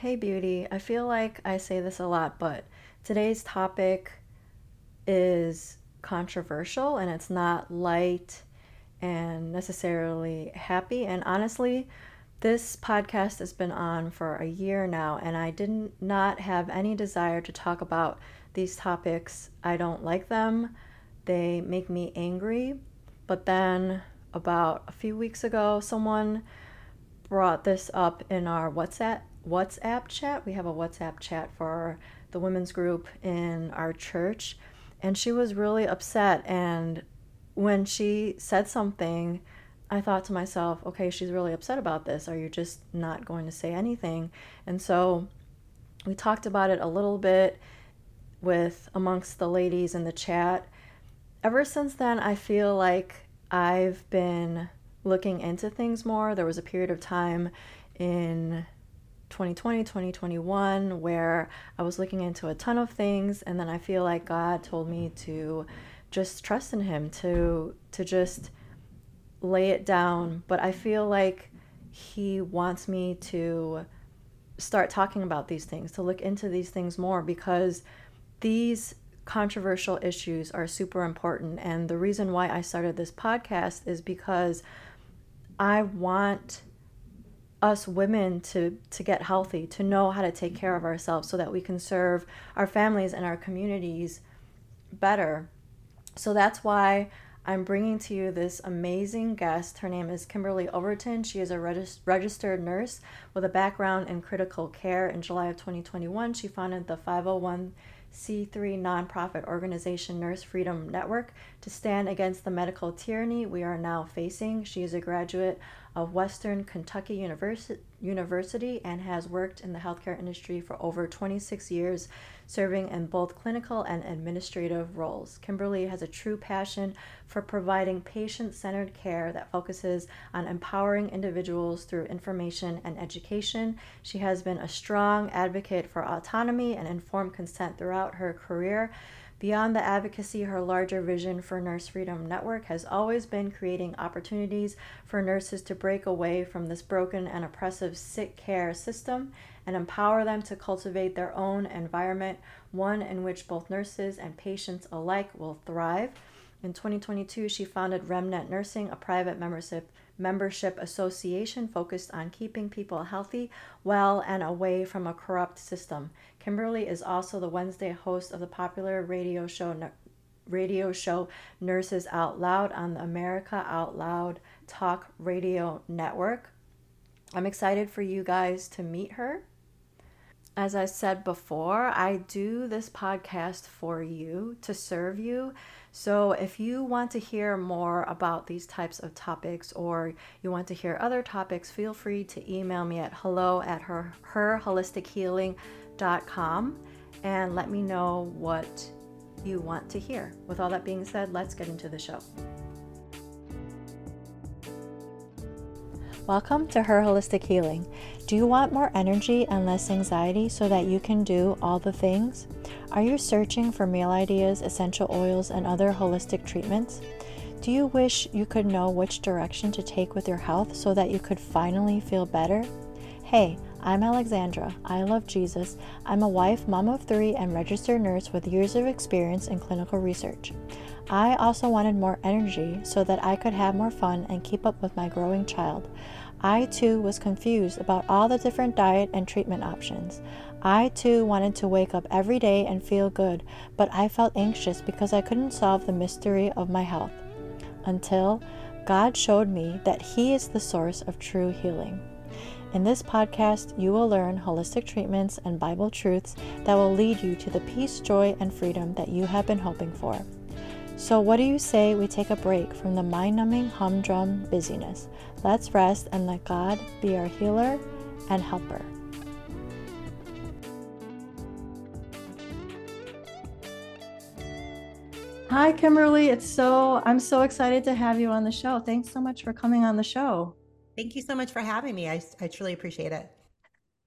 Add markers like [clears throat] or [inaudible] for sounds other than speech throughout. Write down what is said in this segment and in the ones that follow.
Hey, beauty. I feel like I say this a lot, but today's topic is controversial and it's not light and necessarily happy. And honestly, this podcast has been on for a year now, and I did not have any desire to talk about these topics. I don't like them, they make me angry. But then, about a few weeks ago, someone brought this up in our WhatsApp WhatsApp chat. We have a WhatsApp chat for the women's group in our church, and she was really upset and when she said something I thought to myself, okay, she's really upset about this. Are you just not going to say anything? And so we talked about it a little bit with amongst the ladies in the chat. Ever since then, I feel like I've been looking into things more. There was a period of time in 2020, 2021 where I was looking into a ton of things and then I feel like God told me to just trust in him to to just lay it down, but I feel like he wants me to start talking about these things, to look into these things more because these controversial issues are super important. And the reason why I started this podcast is because I want us women to to get healthy, to know how to take care of ourselves so that we can serve our families and our communities better. So that's why I'm bringing to you this amazing guest. Her name is Kimberly Overton. She is a regis- registered nurse with a background in critical care. In July of 2021, she founded the 501 C3 nonprofit organization Nurse Freedom Network to stand against the medical tyranny we are now facing. She is a graduate of Western Kentucky University, University and has worked in the healthcare industry for over 26 years, serving in both clinical and administrative roles. Kimberly has a true passion for providing patient centered care that focuses on empowering individuals through information and education. She has been a strong advocate for autonomy and informed consent throughout her career. Beyond the advocacy, her larger vision for Nurse Freedom Network has always been creating opportunities for nurses to break away from this broken and oppressive sick care system and empower them to cultivate their own environment, one in which both nurses and patients alike will thrive. In 2022, she founded Remnant Nursing, a private membership membership association focused on keeping people healthy, well, and away from a corrupt system. Kimberly is also the Wednesday host of the popular radio show radio show Nurses Out Loud on the America Out Loud Talk Radio Network. I'm excited for you guys to meet her. As I said before, I do this podcast for you to serve you so, if you want to hear more about these types of topics or you want to hear other topics, feel free to email me at hello at her, herholistichealing.com and let me know what you want to hear. With all that being said, let's get into the show. Welcome to Her Holistic Healing. Do you want more energy and less anxiety so that you can do all the things? Are you searching for meal ideas, essential oils, and other holistic treatments? Do you wish you could know which direction to take with your health so that you could finally feel better? Hey, I'm Alexandra. I love Jesus. I'm a wife, mom of three, and registered nurse with years of experience in clinical research. I also wanted more energy so that I could have more fun and keep up with my growing child. I too was confused about all the different diet and treatment options. I too wanted to wake up every day and feel good, but I felt anxious because I couldn't solve the mystery of my health. Until God showed me that He is the source of true healing. In this podcast, you will learn holistic treatments and Bible truths that will lead you to the peace, joy, and freedom that you have been hoping for. So, what do you say we take a break from the mind numbing humdrum busyness? Let's rest and let God be our healer and helper. Hi, Kimberly. It's so, I'm so excited to have you on the show. Thanks so much for coming on the show. Thank you so much for having me. I, I truly appreciate it.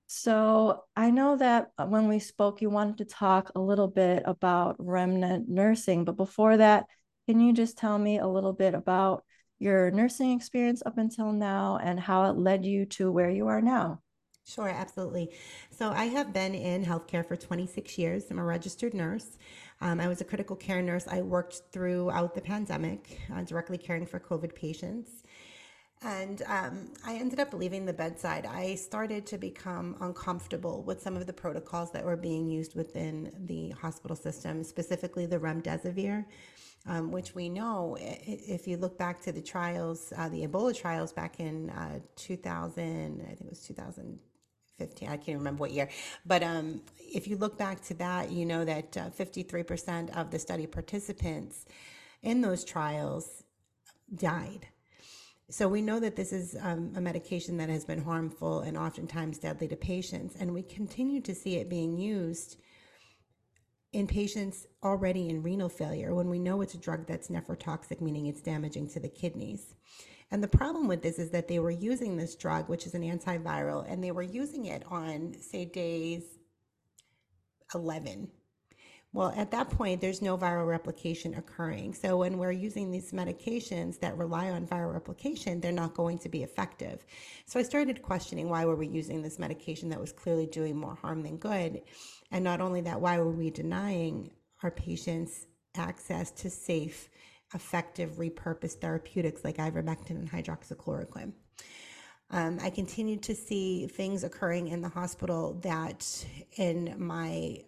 So, I know that when we spoke, you wanted to talk a little bit about remnant nursing, but before that, can you just tell me a little bit about your nursing experience up until now and how it led you to where you are now. Sure, absolutely. So I have been in healthcare for 26 years. I'm a registered nurse. Um, I was a critical care nurse. I worked throughout the pandemic, uh, directly caring for COVID patients. And um, I ended up leaving the bedside. I started to become uncomfortable with some of the protocols that were being used within the hospital system, specifically the remdesivir, um, which we know, if you look back to the trials, uh, the Ebola trials back in uh, 2000, I think it was 2015, I can't remember what year. But um, if you look back to that, you know that uh, 53% of the study participants in those trials died. So we know that this is um, a medication that has been harmful and oftentimes deadly to patients, and we continue to see it being used in patients already in renal failure when we know it's a drug that's nephrotoxic, meaning it's damaging to the kidneys. And the problem with this is that they were using this drug, which is an antiviral, and they were using it on, say, days 11 well, at that point, there's no viral replication occurring. So when we're using these medications that rely on viral replication, they're not going to be effective. So I started questioning why were we using this medication that was clearly doing more harm than good? And not only that, why were we denying our patients access to safe, effective, repurposed therapeutics like ivermectin and hydroxychloroquine? Um, I continued to see things occurring in the hospital that in my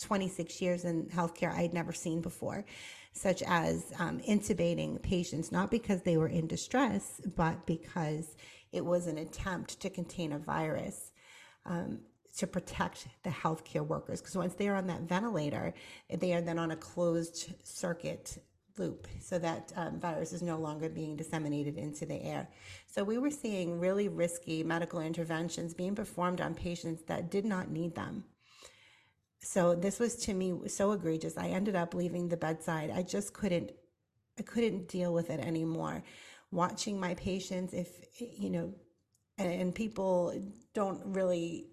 26 years in healthcare I'd never seen before, such as um, intubating patients, not because they were in distress, but because it was an attempt to contain a virus. Um, to protect the healthcare workers because once they are on that ventilator, they are then on a closed circuit loop so that um, virus is no longer being disseminated into the air. So we were seeing really risky medical interventions being performed on patients that did not need them. So this was to me so egregious. I ended up leaving the bedside. I just couldn't I couldn't deal with it anymore. Watching my patients if eh, you know and people don't really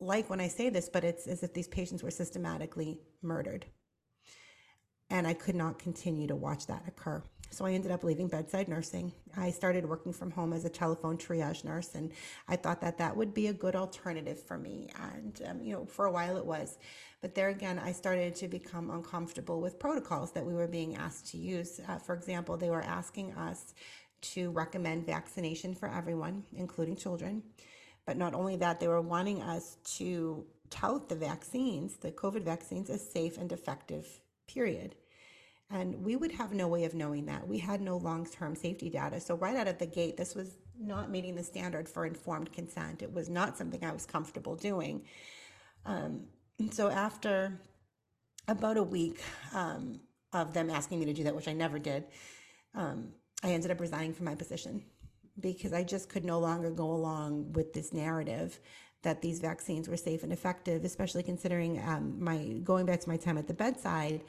like when I say this, but it's as if these patients were systematically murdered. And I could not continue to watch that occur. So I ended up leaving bedside nursing. I started working from home as a telephone triage nurse, and I thought that that would be a good alternative for me. And, um, you know, for a while it was. But there again, I started to become uncomfortable with protocols that we were being asked to use. Uh, for example, they were asking us to recommend vaccination for everyone, including children. But not only that, they were wanting us to tout the vaccines, the COVID vaccines, as safe and effective, period. And we would have no way of knowing that. We had no long term safety data. So, right out of the gate, this was not meeting the standard for informed consent. It was not something I was comfortable doing. Um, so, after about a week um, of them asking me to do that, which I never did, um, I ended up resigning from my position because I just could no longer go along with this narrative that these vaccines were safe and effective, especially considering um, my going back to my time at the bedside.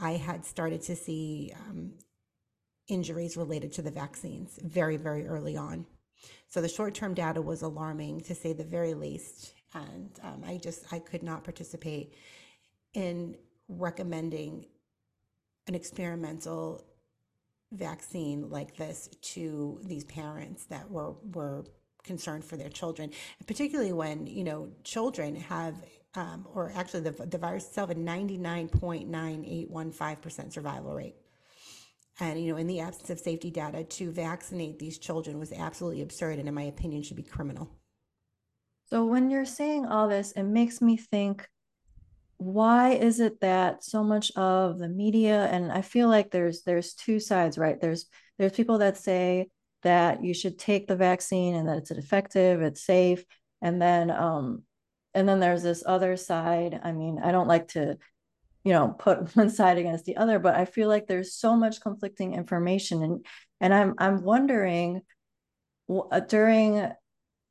I had started to see um, injuries related to the vaccines very, very early on. So the short term data was alarming to say the very least. And um, I just, I could not participate in recommending an experimental vaccine like this to these parents that were, were concerned for their children, particularly when, you know, children have um, or actually the, the virus itself, a 99.9815% survival rate. And, you know, in the absence of safety data, to vaccinate these children was absolutely absurd and, in my opinion, should be criminal. So, when you're saying all this, it makes me think why is it that so much of the media and i feel like there's there's two sides right there's there's people that say that you should take the vaccine and that it's effective it's safe. And then um and then there's this other side. I mean i don't like to you know put [laughs] one side against the other but i feel like there's so much conflicting information. And and i'm i'm wondering uh, during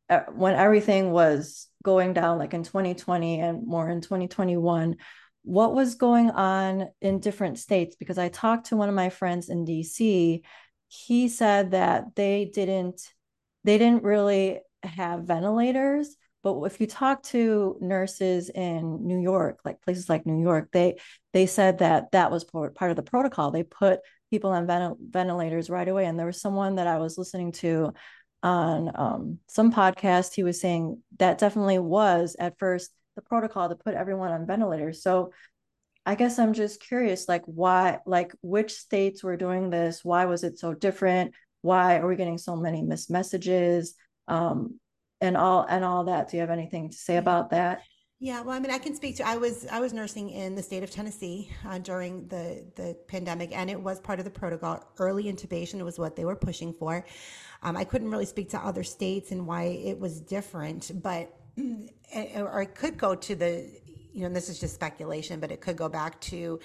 uh, when everything was going down like in 2020 and more in 2021 what was going on in different states? Because i talked to one of my friends in dc he said that they didn't they didn't really have ventilators but if you talk to nurses in New York, like places like New York, they they said that that was part of the protocol. They put people on ventilators right away. And there was someone that I was listening to on um, some podcast, he was saying that definitely was at first the protocol to put everyone on ventilators. So I guess I'm just curious, like why, like which states were doing this? Why was it so different? Why are we getting so many missed messages? Um, and all and all that. Do you have anything to say about that? Yeah, well, I mean, I can speak to. I was I was nursing in the state of Tennessee uh, during the the pandemic, and it was part of the protocol. Early intubation was what they were pushing for. Um, I couldn't really speak to other states and why it was different, but [clears throat] or it could go to the, you know, this is just speculation, but it could go back to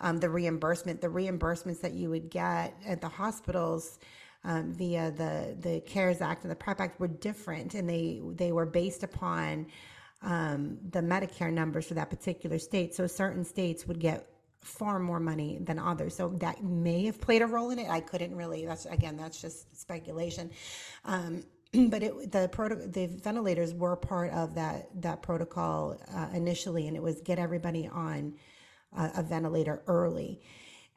um, the reimbursement, the reimbursements that you would get at the hospitals. Um, via the the CARES Act and the PREP Act were different, and they they were based upon um, the Medicare numbers for that particular state. So certain states would get far more money than others. So that may have played a role in it. I couldn't really. That's again, that's just speculation. Um, [clears throat] but it, the proto- the ventilators were part of that that protocol uh, initially, and it was get everybody on uh, a ventilator early.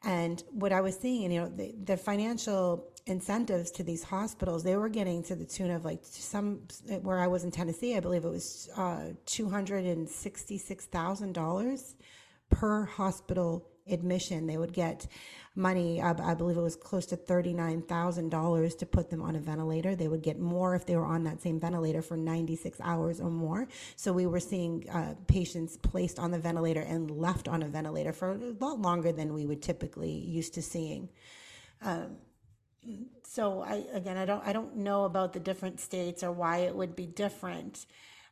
And what I was seeing, and you know, the, the financial incentives to these hospitals, they were getting to the tune of like some, where I was in Tennessee, I believe it was uh, $266,000 per hospital admission. They would get money, I, I believe it was close to $39,000 to put them on a ventilator. They would get more if they were on that same ventilator for 96 hours or more. So we were seeing uh, patients placed on the ventilator and left on a ventilator for a lot longer than we would typically used to seeing. Um, so I again I don't I don't know about the different states or why it would be different,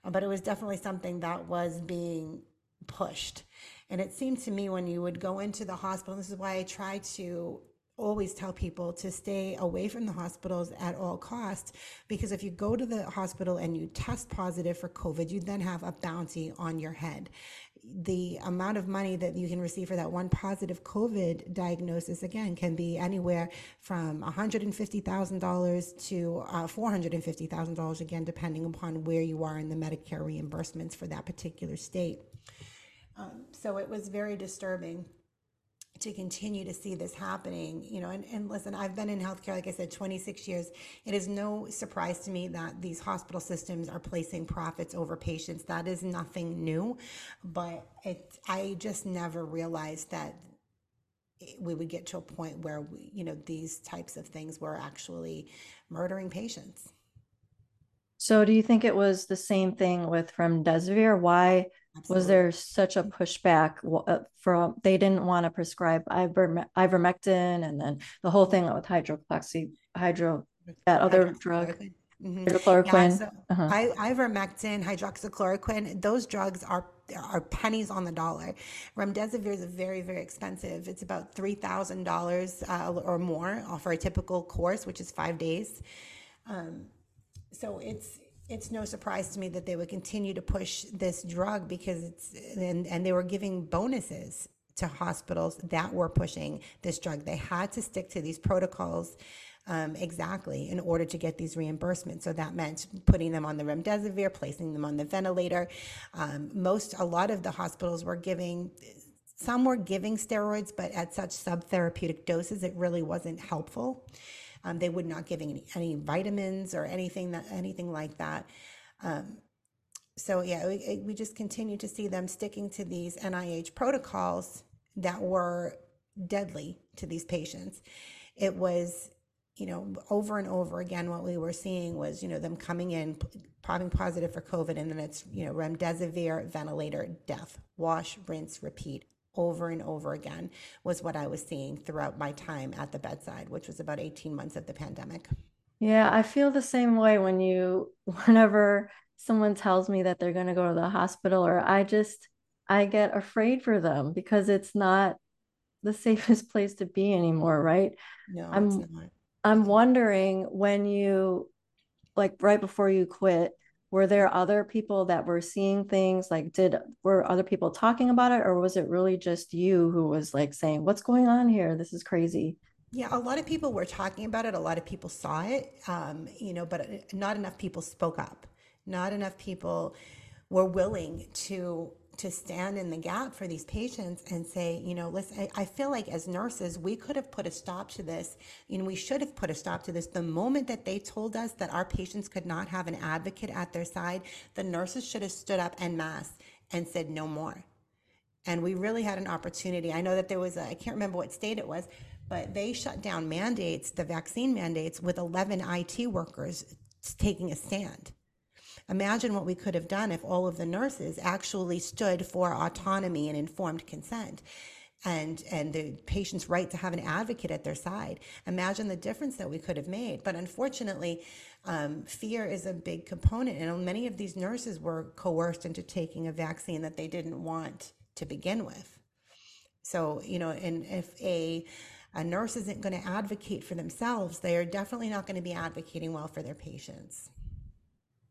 but it was definitely something that was being pushed. And it seemed to me when you would go into the hospital, this is why I try to always tell people to stay away from the hospitals at all costs because if you go to the hospital and you test positive for covid you then have a bounty on your head. The amount of money that you can receive for that one positive covid diagnosis again can be anywhere from $150000 to uh, $450000 again depending upon where you are in the medicare reimbursements for that particular state um, so it was very disturbing to continue to see this happening, you know, and, and listen, I've been in healthcare, like I said, 26 years. It is no surprise to me that these hospital systems are placing profits over patients. That is nothing new, but it, I just never realized that we would get to a point where, we, you know, these types of things were actually murdering patients. So do you think it was the same thing with from remdesivir? Why Absolutely. was there such a pushback uh, from they didn't want to prescribe iverme- ivermectin and then the whole thing with hydroxy hydro that other drug mm-hmm. hydrochloroquine yeah, so uh-huh. I, ivermectin hydroxychloroquine those drugs are are pennies on the dollar remdesivir is very very expensive it's about $3000 uh, or more for a typical course which is five days um, so it's it's no surprise to me that they would continue to push this drug because it's and, and they were giving bonuses to hospitals that were pushing this drug. They had to stick to these protocols um, exactly in order to get these reimbursements. So that meant putting them on the remdesivir, placing them on the ventilator. Um, most, a lot of the hospitals were giving. Some were giving steroids, but at such subtherapeutic doses, it really wasn't helpful. Um, they would not giving any, any, vitamins or anything that anything like that. Um, so yeah, we, we just continue to see them sticking to these NIH protocols that were deadly to these patients. It was, you know, over and over again, what we were seeing was, you know, them coming in, popping positive for COVID, and then it's, you know, remdesivir, ventilator, death, wash, rinse, repeat over and over again was what I was seeing throughout my time at the bedside, which was about 18 months of the pandemic. Yeah, I feel the same way when you, [laughs] whenever someone tells me that they're going to go to the hospital, or I just, I get afraid for them because it's not the [laughs] safest place to be anymore, right? No, I'm, it's not. I'm wondering when you, like right before you quit, were there other people that were seeing things like did were other people talking about it or was it really just you who was like saying what's going on here? This is crazy. Yeah a lot of people were talking about it a lot of people saw it um, you know but not enough people spoke up. Not enough people were willing to to stand in the gap for these patients and say, you know, listen, I, feel like as nurses, we could have put a stop to this. You know, we should have put a stop to this. The moment that they told us that our patients could not have an advocate at their side, the nurses should have stood up en masse and said no more. And we really had an opportunity. I know that there was, I can't remember what state it was, but they shut down mandates, the vaccine mandates, with 11 IT workers taking a stand. Imagine what we could have done if all of the nurses actually stood for autonomy and informed consent and and the patient's right to have an advocate at their side. Imagine the difference that we could have made. But unfortunately, um, fear is a big component, and many of these nurses were coerced into taking a vaccine that they didn't want to begin with. So you know, and if a a nurse isn't going to advocate for themselves, they are definitely not going to be advocating well for their patients.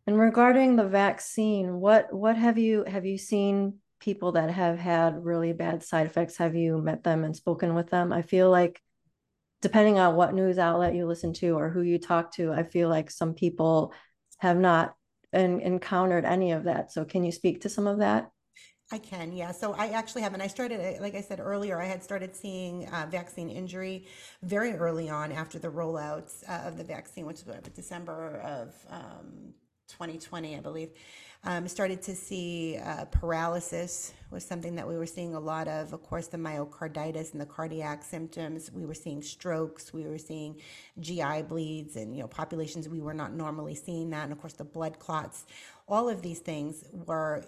And regarding the vaccine, what what have you have you seen people that have had really bad side effects? Have you met them and spoken with them? I feel like depending on what news outlet you listen to or who you talk to, I feel like some people have not en- encountered any of that. So can you speak to some of that? I can, yeah. So I actually have, and I started, like I said earlier, I had started seeing uh, vaccine injury very early on after the rollouts uh, of the vaccine, which was December of um, 2020, I believe, um, started to see uh, paralysis was something that we were seeing a lot of. Of course, the myocarditis and the cardiac symptoms. We were seeing strokes. We were seeing GI bleeds, and you know populations we were not normally seeing that. And of course, the blood clots. All of these things were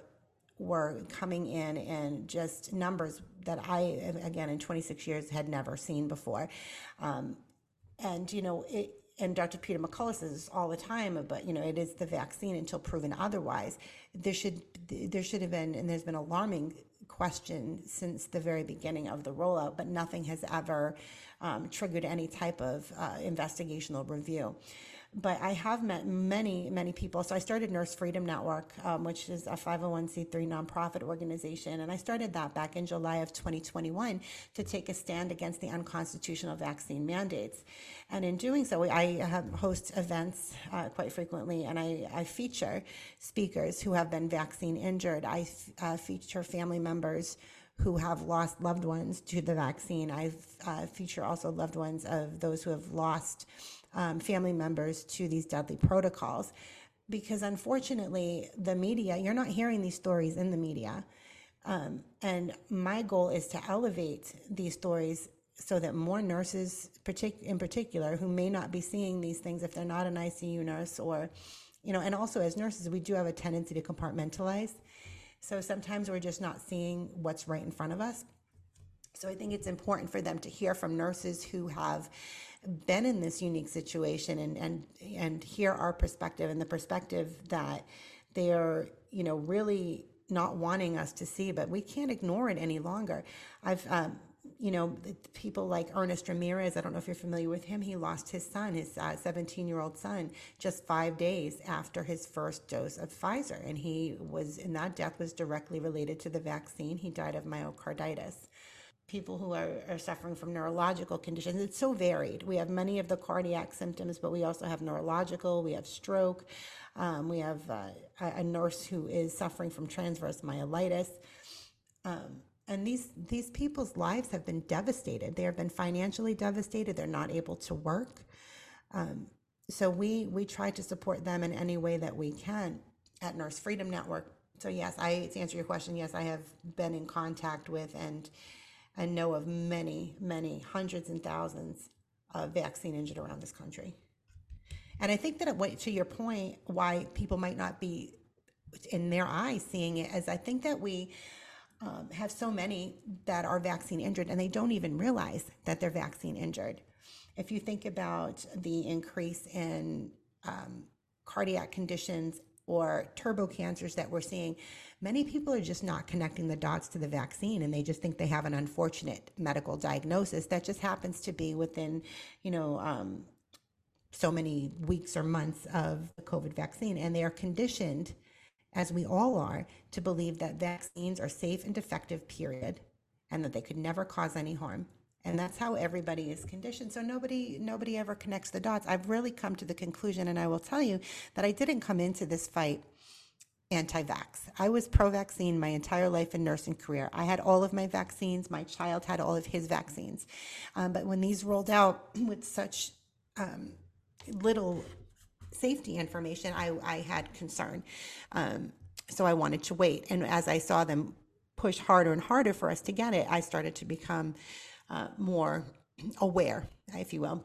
were coming in and just numbers that I, again, in 26 years had never seen before. Um, and you know it and Dr. Peter McCullough says all the time, but you know, it is the vaccine until proven otherwise. There should there should have been, and there's been alarming question since the very beginning of the rollout, but nothing has ever um, triggered any type of uh, investigational review but I have met many, many people. So I started Nurse Freedom Network, um, which is a 501c3 nonprofit organization. And I started that back in July of 2021 to take a stand against the unconstitutional vaccine mandates. And in doing so, I host events uh, quite frequently and I, I, feature speakers who have been vaccine injured. I uh, feature family members who have lost loved ones to the vaccine. I uh, feature also loved ones of those who have lost um, family members to these deadly protocols. Because unfortunately, the media, you're not hearing these stories in the media. Um, and my goal is to elevate these stories so that more nurses, partic- in particular, who may not be seeing these things if they're not an ICU nurse or, you know, and also as nurses, we do have a tendency to compartmentalize. So sometimes we're just not seeing what's right in front of us. So I think it's important for them to hear from nurses who have been in this unique situation and and and hear our perspective and the perspective that they're you know really not wanting us to see but we can't ignore it any longer. I've um, you know people like ernest ramirez i don't know if you're familiar with him he lost his son his 17 uh, year old son just five days after his first dose of pfizer. And he was and that death was directly related to the vaccine. He died of myocarditis people who are, are suffering from neurological conditions. It's so varied. We have many of the cardiac symptoms, but we also have neurological, we have stroke, um, we have uh, a nurse who is suffering from transverse myelitis. Um, and these these people's lives have been devastated. They have been financially devastated. They're not able to work. Um, so we we try to support them in any way that we can at Nurse Freedom Network. So yes, I to answer your question, yes, I have been in contact with and and know of many, many hundreds and thousands of vaccine injured around this country. And I think that it went to your point, why people might not be in their eyes seeing it, as I think that we um, have so many that are vaccine injured and they don't even realize that they're vaccine injured. If you think about the increase in um, cardiac conditions or turbo cancers that we're seeing, many people are just not connecting the dots to the vaccine and they just think they have an unfortunate medical diagnosis that just happens to be within, you know, um, so many weeks or months of the COVID vaccine. And they are conditioned, as we all are, to believe that vaccines are safe and effective, period, and that they could never cause any harm. And that's how everybody is conditioned. So nobody nobody ever connects the dots. I've really come to the conclusion, and I will tell you that I didn't come into this fight anti vax. I was pro vaccine my entire life and nursing career. I had all of my vaccines. My child had all of his vaccines. Um, but when these rolled out [clears throat] with such um, little safety information, I, I had concern. Um, so I wanted to wait. And as I saw them push harder and harder for us to get it, I started to become uh, more [clears throat] aware, if you will.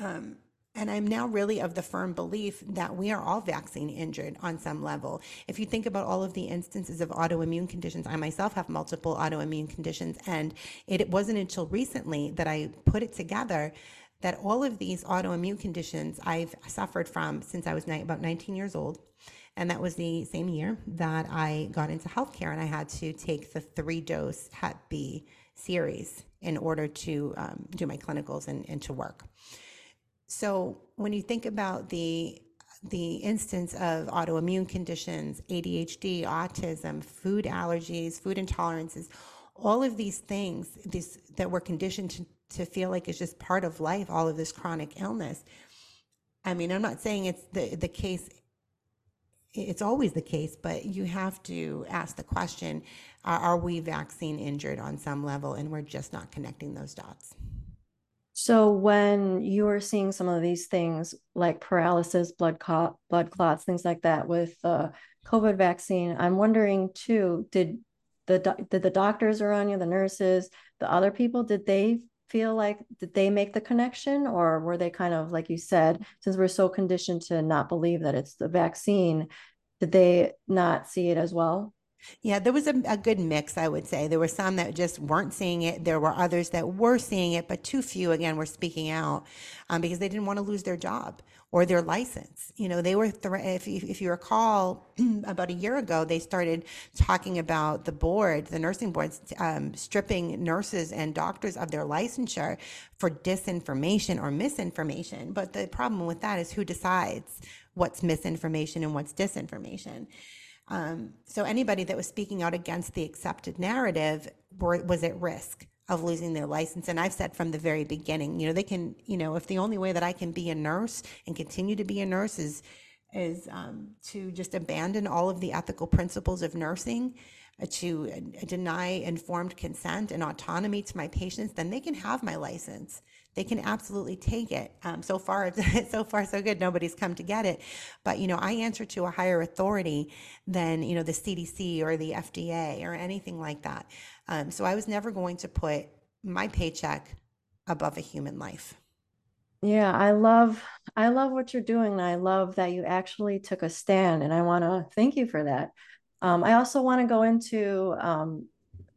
Um, and I'm now really of the firm belief that we are all vaccine injured on some level. If you think about all of the instances of autoimmune conditions, I myself have multiple autoimmune conditions, and it wasn't until recently that I put it together that all of these autoimmune conditions I've suffered from since I was about 19 years old. And that was the same year that I got into healthcare and I had to take the three dose Hep B series in order to um, do my clinicals and, and to work. So when you think about the the instance of autoimmune conditions, ADHD, autism, food allergies, food intolerances, all of these things that we're conditioned to, to feel like is just part of life, all of this chronic illness. I mean, I'm not saying it's the, the case, it's always the case, but you have to ask the question are, are we vaccine injured on some level? And we're just not connecting those dots. So when you were seeing some of these things like paralysis, blood clot, blood clots, things like that with the COVID vaccine, I'm wondering too, did the did the doctors around you, the nurses, the other people, did they feel like did they make the connection or were they kind of like you said, since we're so conditioned to not believe that it's the vaccine, did they not see it as well? Yeah, there was a, a, good mix, I would say. There were some that just weren't seeing it. There were others that were seeing it, but too few, again, were speaking out um, because they didn't want to lose their job or their license. You know, they were, if, you, if you recall, [clears throat] about a year ago, they started talking about the board, the nursing boards, um, stripping nurses and doctors of their licensure for disinformation or misinformation. But the problem with that is who decides what's misinformation and what's disinformation. Um, so anybody that was speaking out against the accepted narrative were, was at risk of losing their license. And I've said from the very beginning, you know, they can, you know, if the only way that I can be a nurse and continue to be a nurse is is um, to just abandon all of the ethical principles of nursing, uh, to uh, deny informed consent and autonomy to my patients, then they can have my license they can absolutely take it. Um, so far, [laughs] so far, so good. Nobody's come to get it. But, you know, I answer to a higher authority than, you know, the CDC or the FDA or anything like that. Um, so I was never going to put my paycheck above a human life. Yeah, I love I love what you're doing and I love that you actually took a stand and I want to thank you for that. Um, I also want to go into um,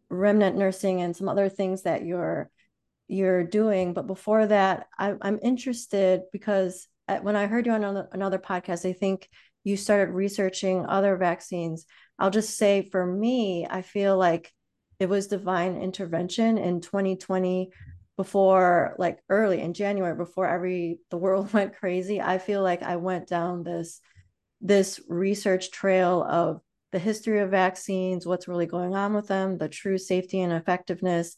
remnant nursing and some other things that you're you're doing. But before that, I, am interested because uh, when I heard you on another, another podcast, I think you started researching other vaccines. I'll just say for me, I feel like it was divine intervention in 2020 before like early in January before every the world [laughs] went crazy I feel like I went down this this research trail of the history of vaccines what's really going on with them the true safety and effectiveness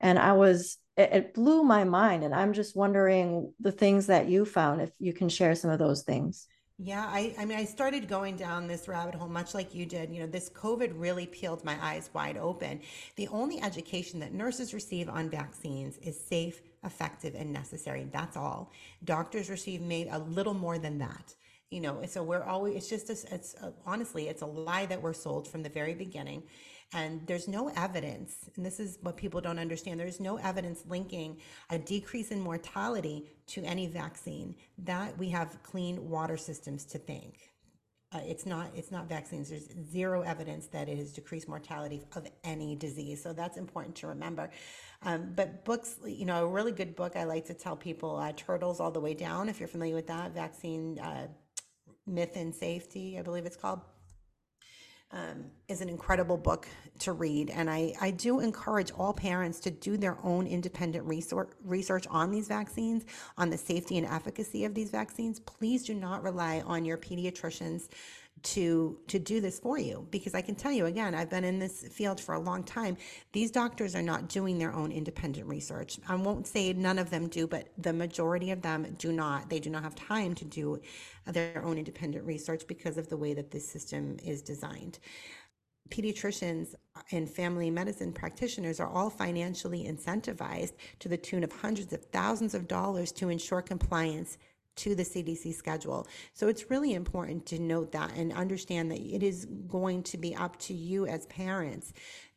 and I was it, it blew my mind. And I'm just wondering the things that you found, if you can share some of those things. Yeah, I, I mean, I started going down this rabbit hole much like you did. You know, this COVID really peeled my eyes wide open. The only education that nurses receive on vaccines is safe, effective, and necessary. That's all. Doctors receive maybe a little more than that. You know, so we're always, it's just, a, it's a, honestly, it's a lie that we're sold from the very beginning. And there's no evidence, and this is what people don't understand there's no evidence linking a decrease in mortality to any vaccine. That we have clean water systems to thank. Uh, it's not it's not vaccines. There's zero evidence that it has decreased mortality of any disease. So that's important to remember. Um, but books, you know, a really good book I like to tell people, uh, Turtles All the Way Down, if you're familiar with that, vaccine uh, myth and safety, I believe it's called um, is an incredible book to read. And I, I do encourage all parents to do their own independent research, research on these vaccines, on the safety and efficacy of these vaccines. Please do not rely on your pediatrician's to to do this for you. Because I can tell you again I've been in this field for a long time. These doctors are not doing their own independent research. I won't say none of them do but the majority of them do not. They do not have time to do their own independent research because of the way that this system is designed. Pediatricians and family medicine practitioners are all financially incentivized to the tune of hundreds of thousands of dollars to ensure compliance to the CDC schedule. So it's really important to note that and understand that it is going to be up to you as parents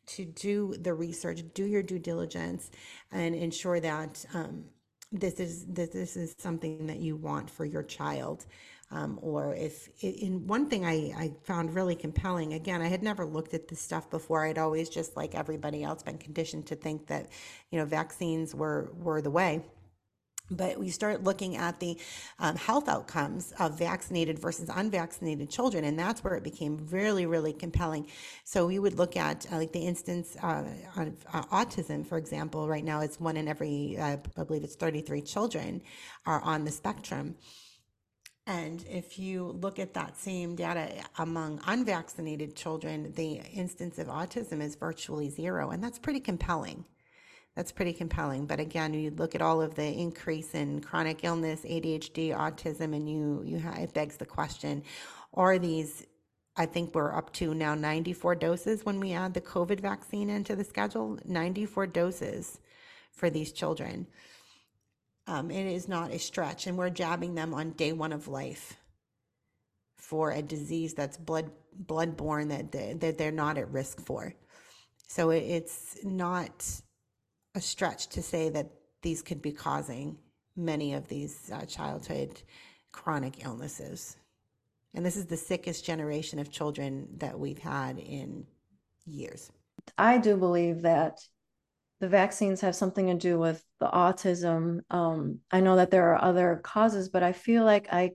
to do the research, do your due diligence, and ensure that um, this is that this is something that you want for your child. Um, or if in one thing I, I found really compelling again i had never looked at this stuff before i'd always just like everybody else been conditioned to think that you know vaccines were were the way but we start looking at the um, health outcomes of vaccinated versus unvaccinated children and that's where it became really really compelling so we would look at uh, like the instance uh, of uh, autism for example right now it's one in every uh, i believe it's 33 children are on the spectrum and if you look at that same data among unvaccinated children, the instance of autism is virtually zero. And that's pretty compelling that's pretty compelling. But again, you look at all of the increase in chronic illness, ADHD, autism, and you you ha- it begs the question: Are these? I think we're up to now 94 doses when we add the COVID vaccine into the schedule. 94 doses for these children. Um, it is not a stretch, and we're jabbing them on day one of life for a disease that's blood bloodborne that they, that they're not at risk for. So it, it's not a stretch to say that these could be causing many of these uh, childhood chronic illnesses. And this is the sickest generation of children that we've had in years. I do believe that the vaccines have something to do with the autism. Um, I know that there are other causes, but I feel like I,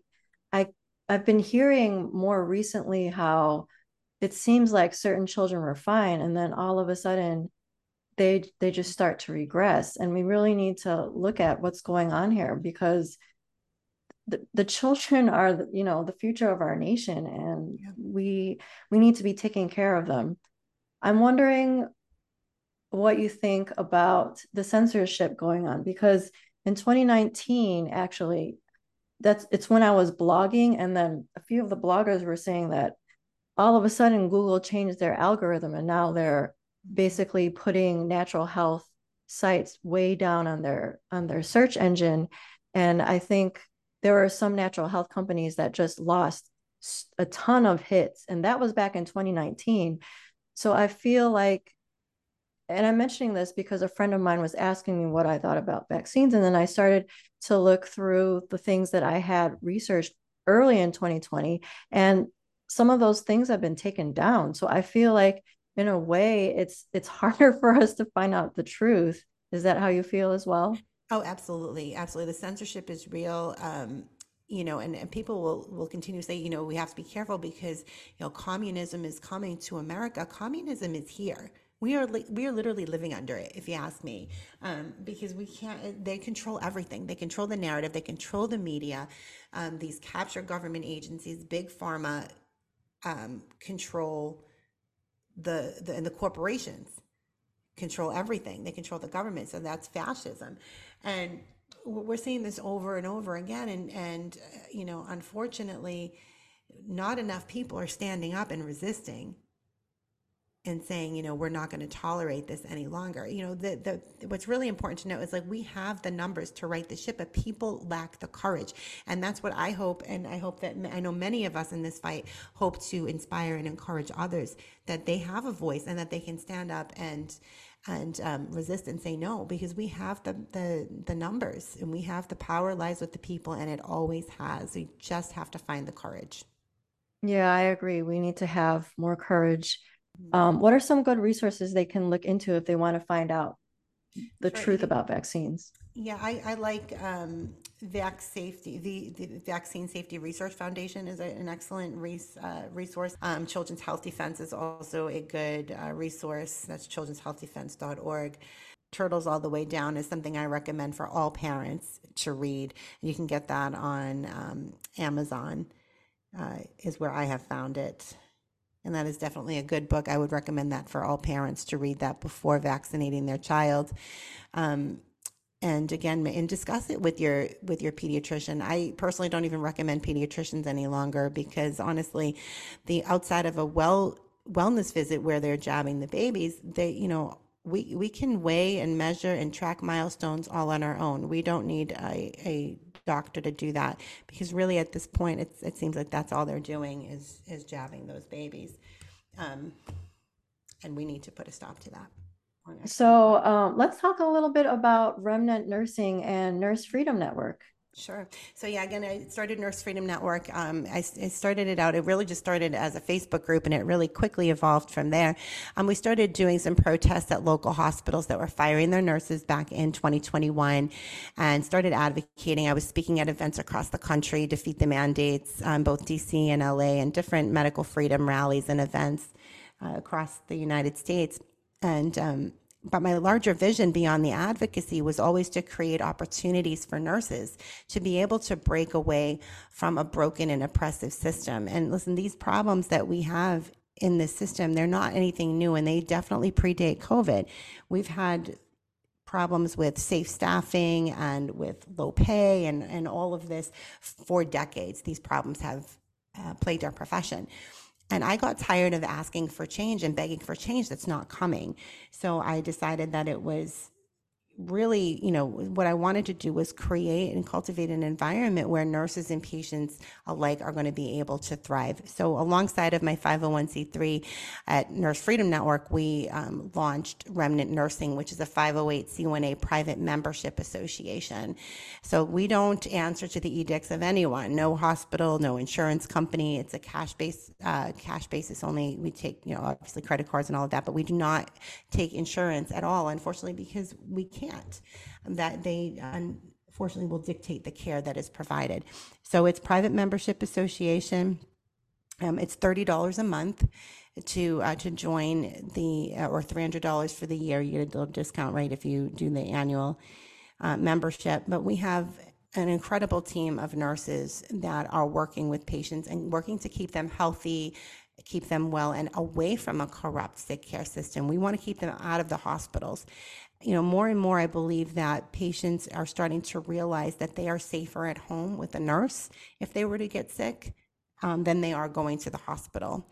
I, I've been hearing more recently how it seems like certain children were fine, and then all of a sudden they they just start to regress and we really need to look at what's going on here because the, the children are you know the future of our nation and yeah. we we need to be taking care of them i'm wondering what you think about the censorship going on because in 2019 actually that's it's when i was blogging and then a few of the bloggers were saying that all of a sudden google changed their algorithm and now they're basically putting natural health sites way down on their on their search engine. And i think there are some natural health companies that just lost a ton of hits and that was back in 2019 so i feel like and i'm mentioning this because a friend of mine was asking me what i thought about vaccines and then i started to look through the things that i had researched early in 2020 and some of those things have been taken down. So i feel like in a way it's it's harder for us to find out the truth. Is that how you feel as well? Oh absolutely. Absolutely. The censorship is real. Um you know and, and people will will continue to say you know we have to be careful because you know communism is coming to america. Communism is here. We are li- we are literally living under it if you ask me. Um, because we can't they control everything. They control the narrative. They control the media. Um, these capture government agencies big pharma um, control the, the and the corporations control everything. They control the government. So that's fascism. And we're seeing this over and over again. And, and uh, you know, unfortunately, not enough people are standing up and resisting and saying, you know, we're not going to tolerate this any longer. You know, the the what's really important to know is like we have the numbers to right the ship, but people lack the courage, and that's what I hope. And I hope that I know many of us in this fight hope to inspire and encourage others that they have a voice and that they can stand up and and um, resist and say no because we have the, the the numbers and we have the power lies with the people and it always has. We just have to find the courage. Yeah, I agree. We need to have more courage um, what are some good resources they can look into if they want to find out the sure. truth about vaccines? Yeah, I, I like um, Vac Safety. The, the Vaccine Safety Research Foundation is a, an excellent res, uh, resource. Um, Children's Health Defense is also a good uh, resource. That's children'shealthdefense.org. Turtles All the Way Down is something I recommend for all parents to read. You can get that on um, Amazon uh, is where I have found it. And that is definitely a good book. I would recommend that for all parents to read that before vaccinating their child. Um, and again and discuss it with your with your pediatrician i personally don't even recommend pediatricians any longer because honestly the outside of a well wellness visit where they're jabbing the babies they you know we we can weigh and measure and track milestones all on our own we don't need a, a doctor to do that because really at this point it seems like that's all they're doing is is jabbing those babies. Um, and we need to put a stop to that. So um, let's talk a little bit about remnant nursing and nurse freedom network Sure. So yeah, again, I started Nurse Freedom Network. Um, I, I, started it out. It really just started as a Facebook group, and it really quickly evolved from there. Um, we started doing some protests at local hospitals that were firing their nurses back in 2021, and started advocating. I was speaking at events across the country, defeat the mandates, um, both DC and LA, and different medical freedom rallies and events uh, across the United States. And um, but my larger vision beyond the advocacy was always to create opportunities for nurses to be able to break away from a broken and oppressive system. And listen, these problems that we have in this system, they're not anything new and they definitely predate COVID. We've had problems with safe staffing and with low pay and, and all of this for decades. These problems have uh, plagued our profession. And I got tired of asking for change and begging for change that's not coming. So I decided that it was really, you know, what I wanted to do was create and cultivate an environment where nurses and patients alike are going to be able to thrive. So, alongside of my 501c3 at Nurse Freedom Network, we um, launched Remnant Nursing, which is a 508c1a private membership association. So, we don't answer to the edicts of anyone. No hospital, no insurance company. It's a cash base, uh, cash basis only. We take, you know, obviously credit cards and all of that, but we do not take insurance at all, unfortunately, because we can't can't, that they unfortunately will dictate the care that is provided. So it's private membership association. Um, it's thirty dollars a month to uh, to join the uh, or three hundred dollars for the year. You get a little discount rate if you do the annual uh, membership. But we have an incredible team of nurses that are working with patients and working to keep them healthy, keep them well, and away from a corrupt sick care system. We want to keep them out of the hospitals you know, more and more, I believe that patients are starting to realize that they are safer at home with a nurse if they were to get sick um, than they are going to the hospital.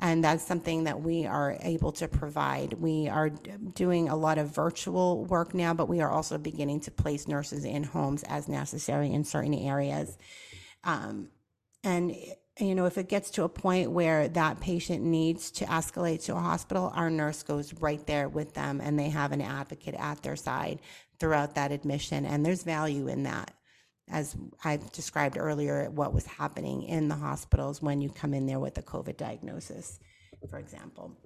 And that's something that we are able to provide. We are doing a lot of virtual work now, but we are also beginning to place nurses in homes as necessary in certain areas. Um, and you know, if it gets to a point where that patient needs to escalate to a hospital, our nurse goes right there with them and they have an advocate at their side throughout that admission. And there's value in that. As I described earlier, what was happening in the hospitals when you come in there with a COVID diagnosis, for example.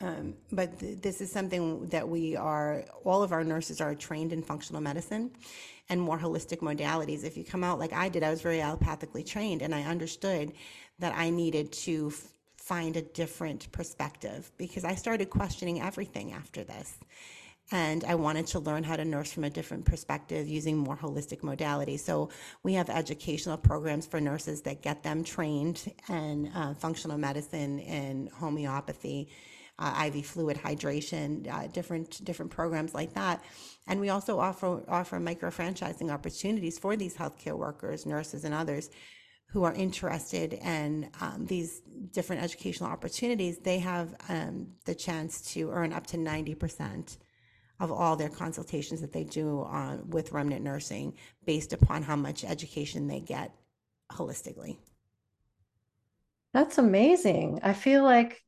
Um, but th- this is something that we are, all of our nurses are trained in functional medicine and more holistic modalities. If you come out like I did, I was very allopathically trained and I understood that I needed to f- find a different perspective because I started questioning everything after this. And I wanted to learn how to nurse from a different perspective using more holistic modalities. So we have educational programs for nurses that get them trained in uh, functional medicine and homeopathy uh, IV fluid hydration, uh, different different programs like that. And we also offer offer micro franchising opportunities for these healthcare workers, nurses, and others who are interested in um, these different educational opportunities. They have um, the chance to earn up to ninety percent of all their consultations that they do on with remnant nursing based upon how much education they get holistically. That's amazing. I feel like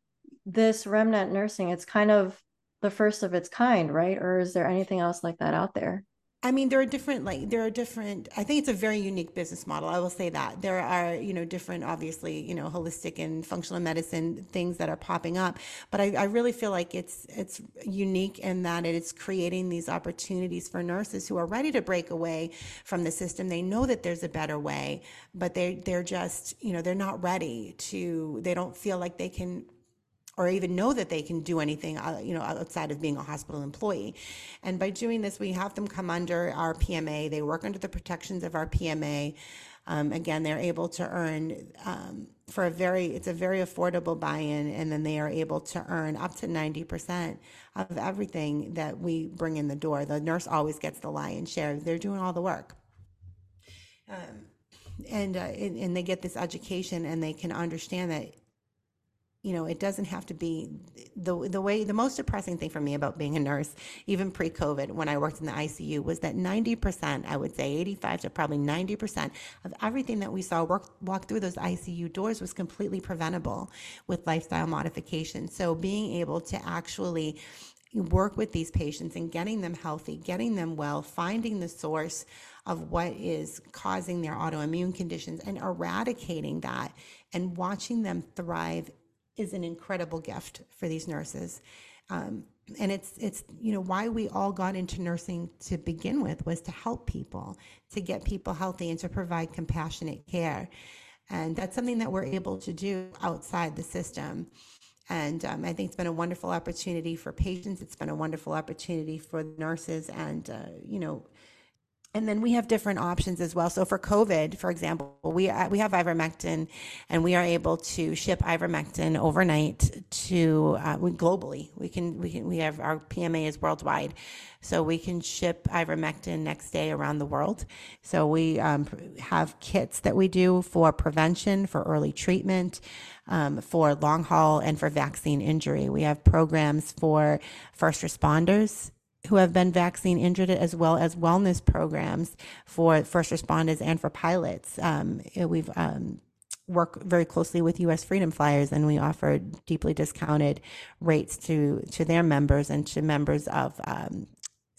this remnant nursing, it's kind of the first of its kind, right? Or is there anything else like that out there? I mean, there are different, like, there are different, I think it's a very unique business model. I will say that. There are, you know, different, obviously, you know, holistic and functional medicine things that are popping up. But I, I really feel like it's, it's unique in that it's creating these opportunities for nurses who are ready to break away from the system. They know that there's a better way, but they, they're just, you know, they're not ready to, they don't feel like they can or even know that they can do anything, uh, you know, outside of being a hospital employee. And by doing this, we have them come under our PMA. They work under the protections of our PMA. Um, again, they're able to earn um, for a very, it's a very affordable buy-in, and then they are able to earn up to 90% of everything that we bring in the door. The nurse always gets the lion's share. They're doing all the work. Um, and, uh, and and they get this education and they can understand that you know, it doesn't have to be the the way the most depressing thing for me about being a nurse, even pre-COVID, when I worked in the ICU, was that 90%, I would say 85 to probably 90% of everything that we saw work, walk through those ICU doors was completely preventable with lifestyle modification. So being able to actually work with these patients and getting them healthy, getting them well, finding the source of what is causing their autoimmune conditions and eradicating that and watching them thrive is an incredible gift for these nurses. Um, and it's it's you know why we all got into nursing to begin with was to help people, to get people healthy and to provide compassionate care. And that's something that we're able to do outside the system. And um, I think it's been a wonderful opportunity for patients. It's been a wonderful opportunity for nurses and, uh, you know, and then we have different options as well. So for COVID, for example, we uh, we have ivermectin, and we are able to ship ivermectin overnight to uh, we, globally. We can we can we have our PMA is worldwide, so we can ship ivermectin next day around the world. So we um, have kits that we do for prevention, for early treatment, um, for long haul, and for vaccine injury. We have programs for first responders who have been vaccine injured, as well as wellness programs for first responders and for pilots. Um, we've um, worked very closely with U.S. Freedom Flyers, and we offer deeply discounted rates to to their members and to members of um,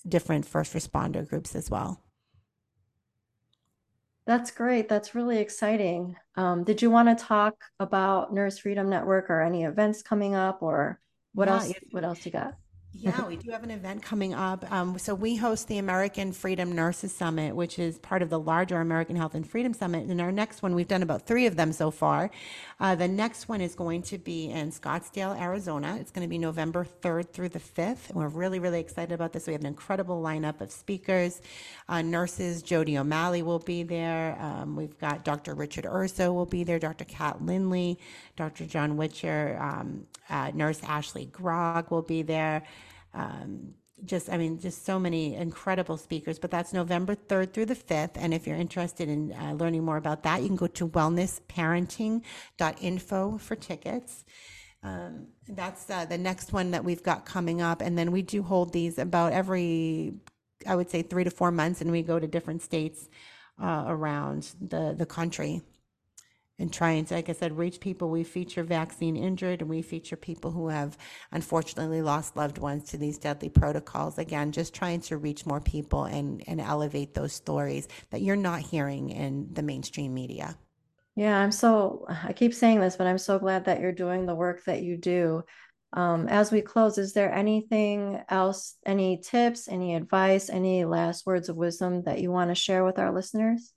different first responder groups as well. That's great. That's really exciting. Um, did you want to talk about Nurse Freedom Network or any events coming up, or what else? What else you got? Yeah, we do have an event coming up. Um, so we host the American Freedom Nurses Summit, which is part of the larger American Health and Freedom Summit. And our next one, we've done about three of them so far. Uh, the next one is going to be in Scottsdale, Arizona. It's going to be November 3rd through the 5th. And we're really, really excited about this. We have an incredible lineup of speakers, uh, nurses. Jodi O'Malley will be there. Um, we've got Dr. Richard Urso will be there, Dr. Kat Lindley, Dr. John Witcher, um, uh, Nurse Ashley Grog will be there. Um, just, I mean, just so many incredible speakers. But that's November 3rd through the 5th. And if you're interested in uh, learning more about that, you can go to wellnessparenting.info for tickets. Um, that's uh, the next one that we've got coming up. And then we do hold these about every, I would say, three to four months, and we go to different states uh, around the, the country and trying to, like I said, reach people. We feature vaccine injured and we feature people who have unfortunately lost loved ones to these deadly protocols. Again, just trying to reach more people and, and elevate those stories that you're not hearing in the mainstream media. Yeah, I'm so, I keep saying this, but I'm so glad that you're doing the work that you do. Um, as we close, is there anything else, any tips, any advice, any last words of wisdom that you want to share with our listeners?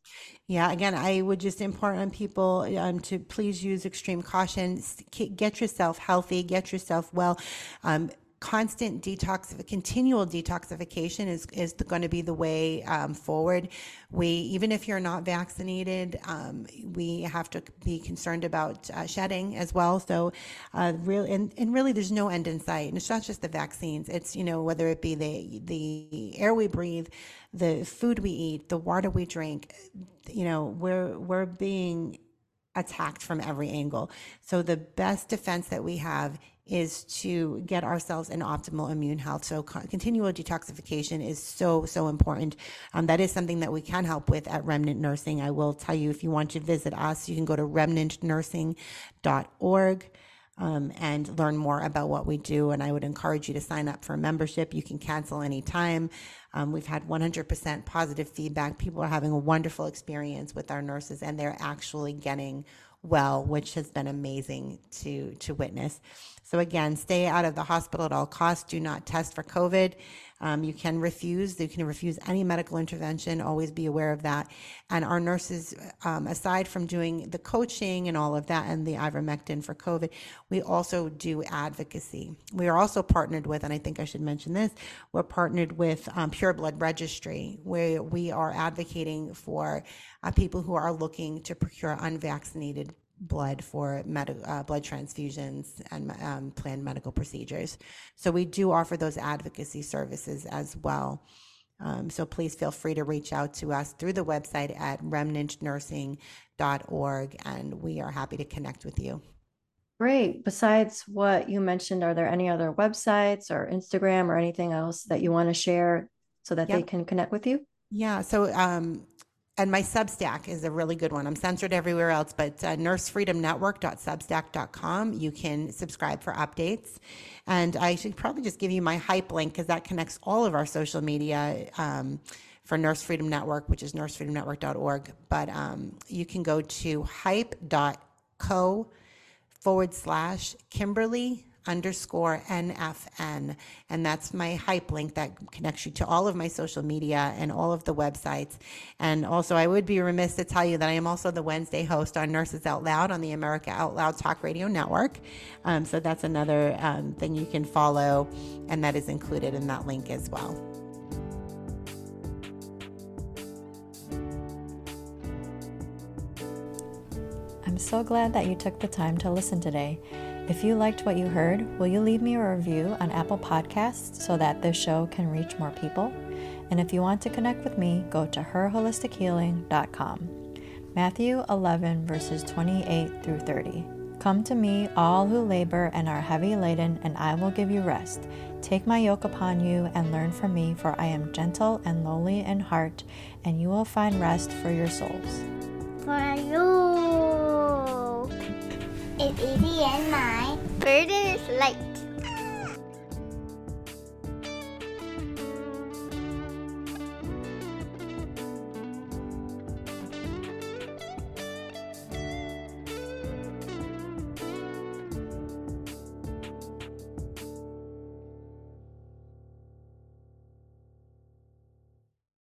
Yeah, again, I would just impart on people um, to please use extreme caution. Get yourself healthy, get yourself well. Um, constant detox, continual detoxification is, is going to be the way um, forward. We, even if you're not vaccinated, um, we have to be concerned about uh, shedding as well. So, uh, really, and, and really, there's no end in sight. And it's not just the vaccines. It's, you know, whether it be the, the air we breathe, the food we eat, the water we drink, you know, we're, we're being attacked from every angle. So the best defense that we have is to get ourselves in optimal immune health. So continual detoxification is so, so important. Um, that is something that we can help with at Remnant Nursing. I will tell you if you want to visit us, you can go to remnantnursing.org. Um, and learn more about what we do. And I would encourage you to sign up for a membership. You can cancel anytime. Um, we've had 100% positive feedback. People are having a wonderful experience with our nurses, and they're actually getting well, which has been amazing to to witness. So again, stay out of the hospital at all costs. Do not test for COVID. Um, you can refuse. You can refuse any medical intervention. Always be aware of that. And our nurses, um, aside from doing the coaching and all of that and the ivermectin for COVID, we also do advocacy. We are also partnered with, and I think I should mention this, we're partnered with um, Pure Blood Registry, where we are advocating for uh, people who are looking to procure unvaccinated blood for med- uh, blood transfusions and um, planned medical procedures. So we do offer those advocacy services as well. Um, so please feel free to reach out to us through the website at remnantnursing.org, and we are happy to connect with you. Great. Besides what you mentioned, are there any other websites or Instagram or anything else that you want to share so that yep. they can connect with you? Yeah. So um, and my Substack is a really good one. I'm censored everywhere else, but uh, nursefreedomnetwork.substack.com. You can subscribe for updates. And I should probably just give you my hype link because that connects all of our social media um, for Nurse Freedom Network, which is nursefreedomnetwork.org. But um, you can go to hype.co forward slash Kimberly underscore NFN. And that's my hype link that connects you to all of my social media and all of the websites. And also, I would be remiss to tell you that I am also the Wednesday host on Nurses Out Loud on the America Out Loud Talk Radio Network. Um, so that's another um, thing you can follow, and that is included in that link as well. I'm so glad that you took the time to listen today. If you liked what you heard, will you leave me a review on Apple Podcasts so that this show can reach more people? And if you want to connect with me, go to herholistichealing.com. Matthew 11, verses 28 through 30. Come to me, all who labor and are heavy laden, and I will give you rest. Take my yoke upon you and learn from me, for I am gentle and lowly in heart, and you will find rest for your souls. For you. It's easy and my burden is light.